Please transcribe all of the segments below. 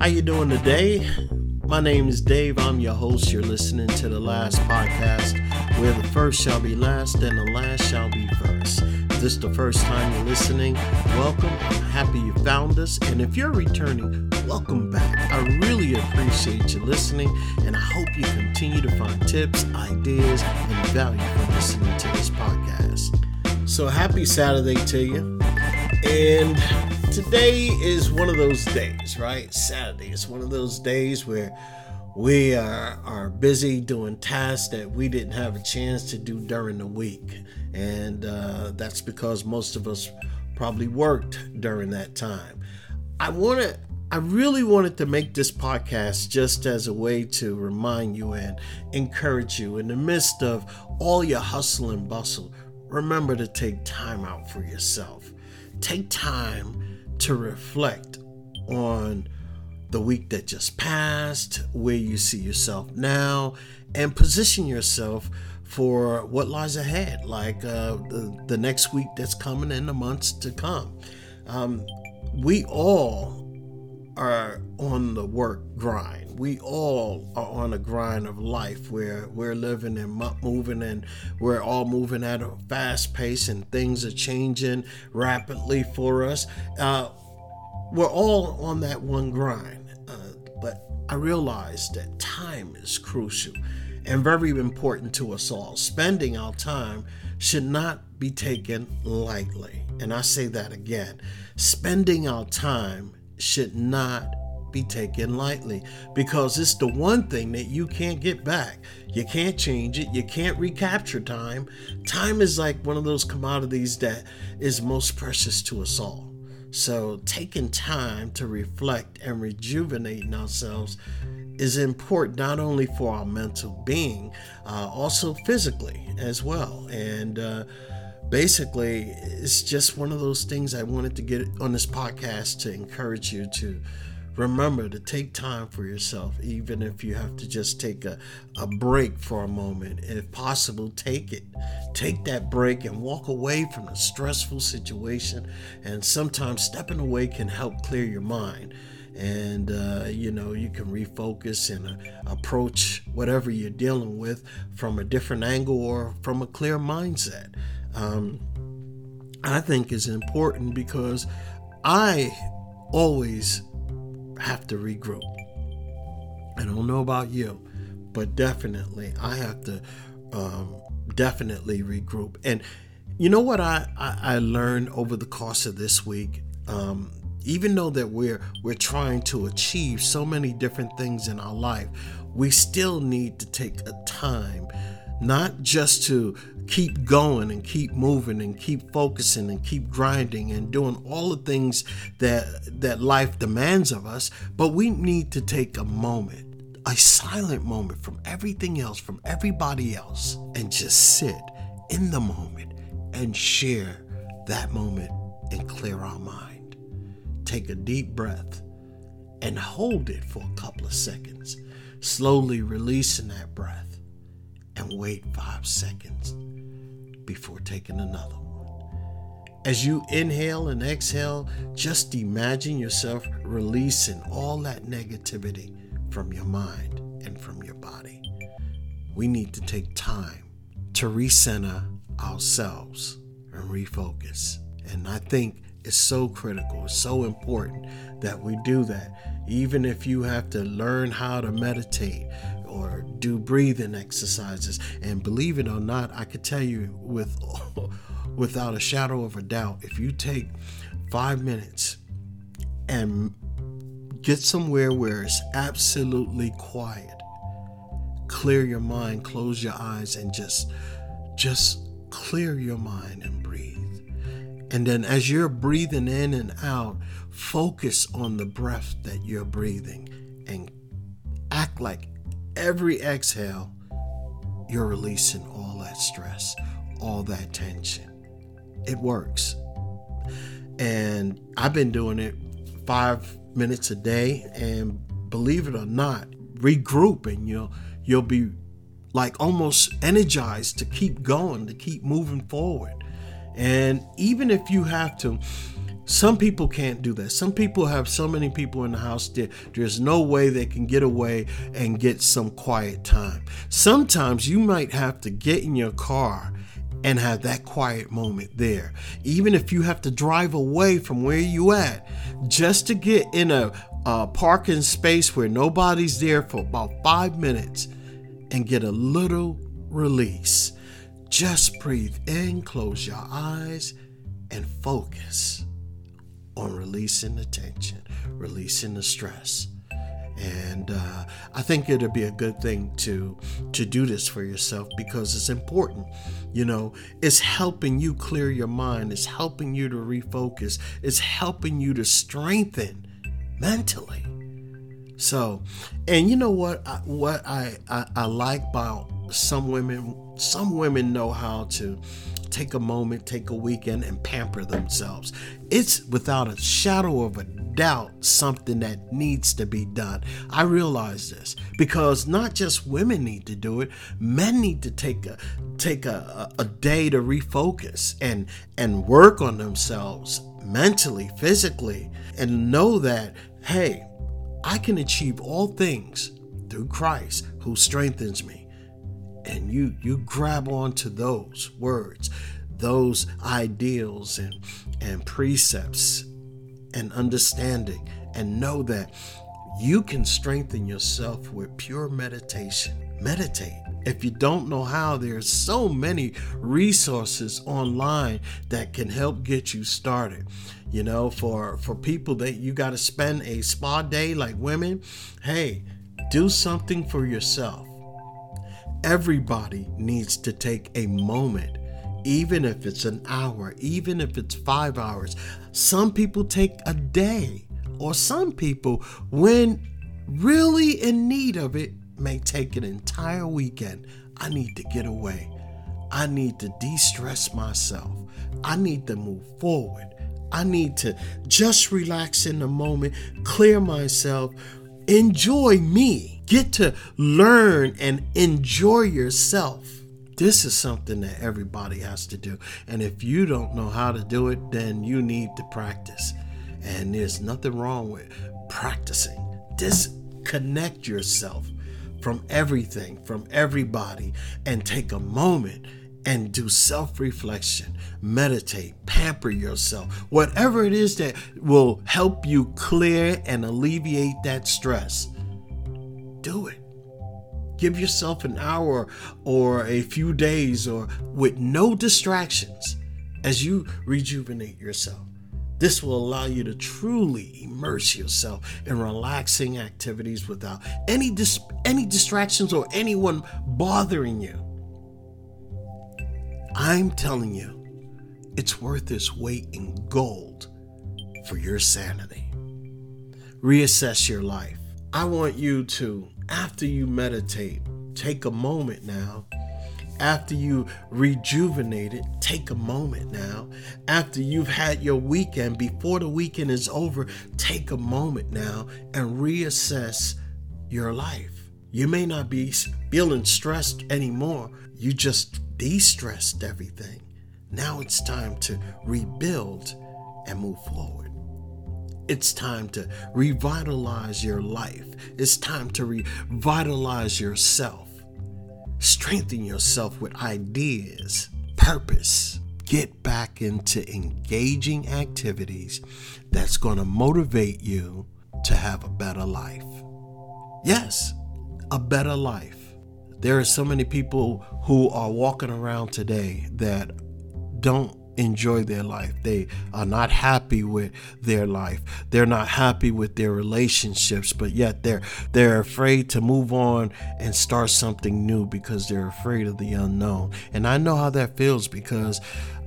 How you doing today? My name is Dave. I'm your host. You're listening to the last podcast where the first shall be last and the last shall be first. If this is the first time you're listening, welcome. I'm happy you found us. And if you're returning, welcome back. I really appreciate you listening and I hope you continue to find tips, ideas, and value from listening to this podcast. So happy Saturday to you. And today is one of those days, right? Saturday is one of those days where we are, are busy doing tasks that we didn't have a chance to do during the week. And uh, that's because most of us probably worked during that time. I want to. I really wanted to make this podcast just as a way to remind you and encourage you in the midst of all your hustle and bustle. Remember to take time out for yourself take time to reflect on the week that just passed, where you see yourself now, and position yourself for what lies ahead, like uh, the, the next week that's coming and the months to come. Um, we all are on the work grind. We all are on a grind of life where we're living and moving and we're all moving at a fast pace and things are changing rapidly for us. Uh, we're all on that one grind. Uh, but I realize that time is crucial and very important to us all. Spending our time should not be taken lightly. And I say that again. Spending our time should not be taken lightly because it's the one thing that you can't get back. You can't change it, you can't recapture time. Time is like one of those commodities that is most precious to us all. So, taking time to reflect and rejuvenating ourselves is important not only for our mental being, uh, also physically as well. And uh, basically, it's just one of those things I wanted to get on this podcast to encourage you to remember to take time for yourself, even if you have to just take a, a break for a moment. If possible, take it. Take that break and walk away from a stressful situation. And sometimes stepping away can help clear your mind. And uh, you know, you can refocus and uh, approach whatever you're dealing with from a different angle or from a clear mindset um, I think is important because I always have to regroup. I don't know about you, but definitely I have to um, definitely regroup. And you know what I, I, I, learned over the course of this week? Um, even though that we're we're trying to achieve so many different things in our life, we still need to take a time not just to keep going and keep moving and keep focusing and keep grinding and doing all the things that that life demands of us but we need to take a moment a silent moment from everything else from everybody else and just sit in the moment and share that moment and clear our mind. Take a deep breath and hold it for a couple of seconds slowly releasing that breath and wait five seconds before taking another one. As you inhale and exhale, just imagine yourself releasing all that negativity from your mind and from your body. We need to take time to recenter ourselves and refocus. And I think it's so critical, it's so important that we do that. Even if you have to learn how to meditate, or do breathing exercises. And believe it or not, I could tell you with without a shadow of a doubt, if you take five minutes and get somewhere where it's absolutely quiet, clear your mind, close your eyes, and just just clear your mind and breathe. And then as you're breathing in and out, focus on the breath that you're breathing and act like every exhale, you're releasing all that stress, all that tension. It works. And I've been doing it five minutes a day, and believe it or not, regroup and you'll you'll be like almost energized to keep going, to keep moving forward. And even if you have to Some people can't do that. Some people have so many people in the house that there's no way they can get away and get some quiet time. Sometimes you might have to get in your car and have that quiet moment there. Even if you have to drive away from where you at just to get in a, a parking space where nobody's there for about 5 minutes and get a little release. Just breathe in, close your eyes and focus on releasing the tension, releasing the stress. And uh, I think it'll be a good thing to to do this for yourself because it's important. You know, it's helping you clear your mind. It's helping you to refocus. It's helping you to strengthen mentally. So, and you know what? I, what I, I I like about some women. Some women know how to take a moment, take a weekend, and pamper themselves. It's without a shadow of a doubt something that needs to be done. I realize this because not just women need to do it, men need to take a take a, a, day to refocus and and work on themselves mentally, physically, and know that hey, I can achieve all things through Christ who strengthens me and you you grab onto those words those ideals and and precepts and understanding and know that you can strengthen yourself with pure meditation. Meditate. If you don't know how there's so many resources online that can help get you started. You know for for people that you got to spend a spa day like women hey do something for yourself Everybody needs to take a moment, even if it's an hour, even if it's five hours. Some people take a day, or some people, when really in need of it, may take an entire weekend. I need to get away. I need to de stress myself. I need to move forward. I need to just relax in the moment, clear myself, enjoy me Get to learn and enjoy yourself. This is something that everybody has to do. And if you don't know how to do it, then you need to practice. And there's nothing wrong with practicing. Disconnect yourself from everything, from everybody, and take a moment and do self reflection, meditate, pamper yourself, whatever it is that will help you clear and alleviate that stress do it. Give yourself an hour or a few days or with no distractions as you rejuvenate yourself. This will allow you to truly immerse yourself in relaxing activities without any dis- any distractions or anyone bothering you. I'm telling you, it's worth its weight in gold for your sanity. Reassess your life. I want you to, after you meditate, take a moment now. After you rejuvenate it, take a moment now. After you've had your weekend, before the weekend is over, take a moment now and reassess your life. You may not be feeling stressed anymore. You just de stressed everything. Now it's time to rebuild and move forward. It's time to revitalize your life. It's time to revitalize yourself. Strengthen yourself with ideas, purpose. Get back into engaging activities that's going to motivate you to have a better life. Yes, a better life. There are so many people who are walking around today that don't enjoy their life. They are not happy with their life. They're not happy with their relationships, but yet they're they're afraid to move on and start something new because they're afraid of the unknown. And I know how that feels because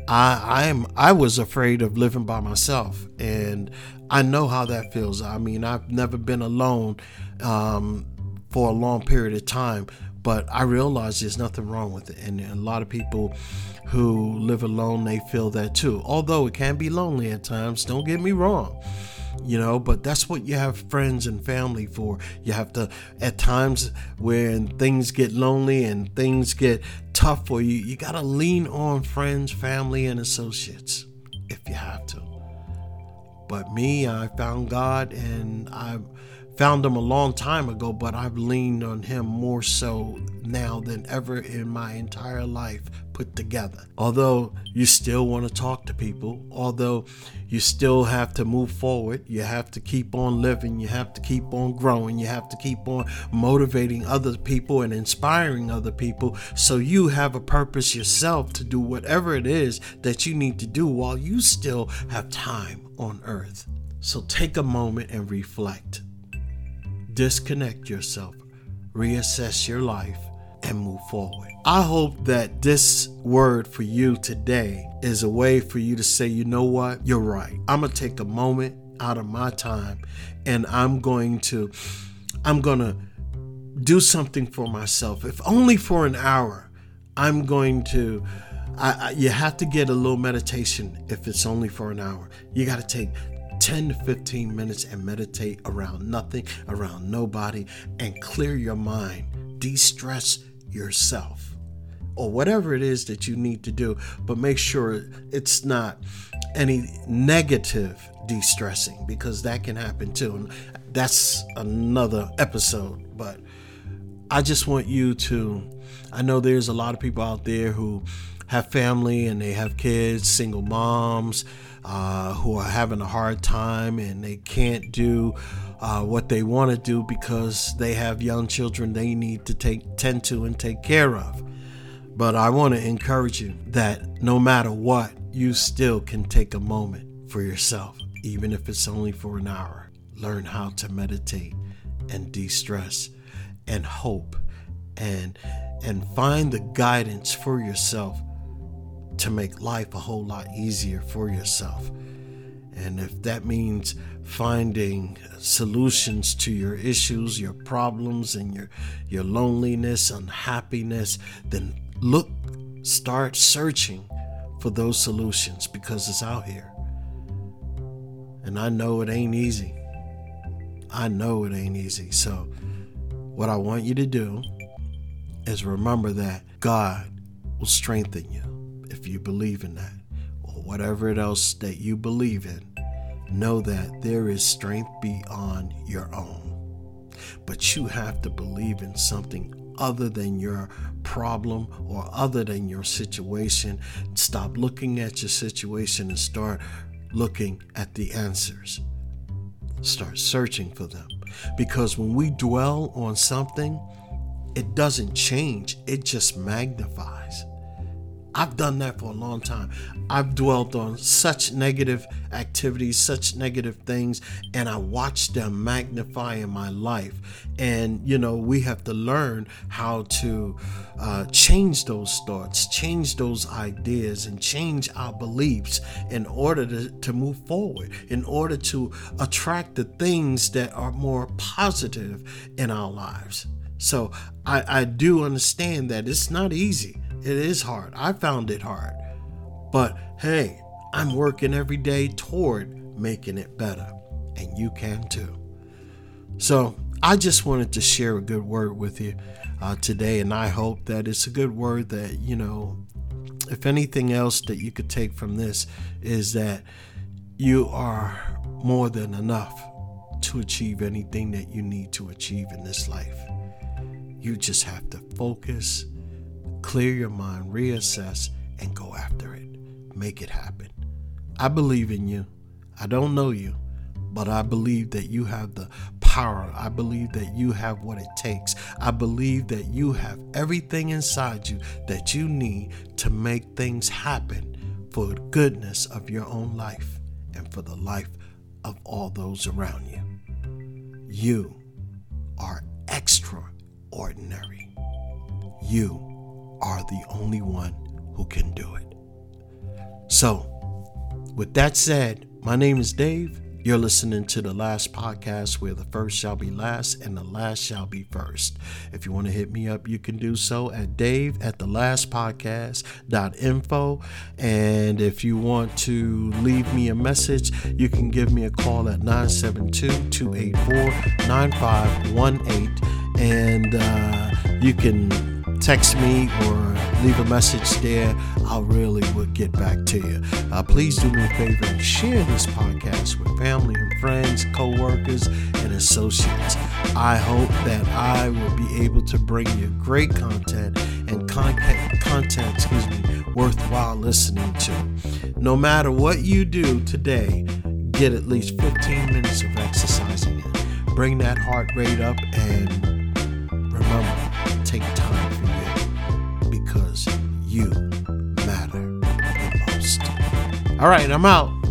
I I am I was afraid of living by myself and I know how that feels. I mean, I've never been alone um, for a long period of time, but I realize there's nothing wrong with it. And a lot of people who live alone, they feel that too. Although it can be lonely at times, don't get me wrong. You know, but that's what you have friends and family for. You have to, at times when things get lonely and things get tough for you, you got to lean on friends, family, and associates if you have to. But me, I found God and I found him a long time ago, but I've leaned on him more so now than ever in my entire life put together. Although you still want to talk to people, although you still have to move forward, you have to keep on living, you have to keep on growing, you have to keep on motivating other people and inspiring other people so you have a purpose yourself to do whatever it is that you need to do while you still have time on earth. So take a moment and reflect disconnect yourself, reassess your life, and move forward. I hope that this word for you today is a way for you to say, you know what, you're right. I'm to take a moment out of my time and I'm going to, I'm to do something for myself, if only for an hour. I'm going to. I, I, you have to get a little meditation if it's only for an hour. You got to take 10 to 15 minutes and meditate around nothing, around nobody, and clear your mind. De stress yourself or whatever it is that you need to do, but make sure it's not any negative de stressing because that can happen too. And that's another episode, but I just want you to. I know there's a lot of people out there who have family and they have kids, single moms uh, who are having a hard time and they can't do uh, what they want to do because they have young children they need to take tend to and take care of. But I want to encourage you that no matter what, you still can take a moment for yourself, even if it's only for an hour. Learn how to meditate and de-stress and hope and and find the guidance for yourself to make life a whole lot easier for yourself. And if that means finding solutions to your issues, your problems, and your, your loneliness, unhappiness, then look, start searching for those solutions because it's out here. And I know it ain't easy. I know it ain't easy. So, what I want you to do is remember that God will strengthen you if you believe in that, or whatever it else that you believe in, know that there is strength beyond your own. But you have to believe in something other than your problem or other than your situation. Stop looking at your situation and start looking at the answers. Start searching for them. Because when we dwell on something, it doesn't change, it just magnifies. I've done that for a long time. I've dwelt on such negative activities, such negative things, and I watch them magnify in my life. And, you know, we have to learn how to uh, change those thoughts, change those ideas, and change our beliefs in order to, to move forward, in order to attract the things that are more positive in our lives. So I, I do understand that it's not easy it is hard. I found it hard. But hey, I'm working every day toward making it better. And you can too. So I just wanted to share a good word with you uh, today. And I hope that it's a good word that, you know, if anything else that you could take from this is that you are more than enough to achieve anything that you need to achieve in this life. You just have to focus Clear your mind, reassess, and go after it. Make it happen. I believe in you. I don't know you, but I believe that you have the power. I believe that you have what it takes. I believe that you have everything inside you that you need to make things happen for the goodness of your own life and for the life of all those around you. You are extraordinary. You are the only one who can do it. So, with that said, my name is Dave. You're listening to the last podcast where the first shall be last and the last shall be first. If you want to hit me up, you can do so at dave at the last podcast.info. And if you want to leave me a message, you can give me a call at 972 284 9518. And uh, you can text me or leave a message there, I really would get back to you. Uh, please do me a favor and share this podcast with family and friends, co-workers, and associates. I hope that I will be able to bring you great content and content, content, excuse me, worthwhile listening to. No matter what you do today, get at least 15 minutes of exercising in. Bring that heart rate up and remember, take time you matter the most. All right, I'm out.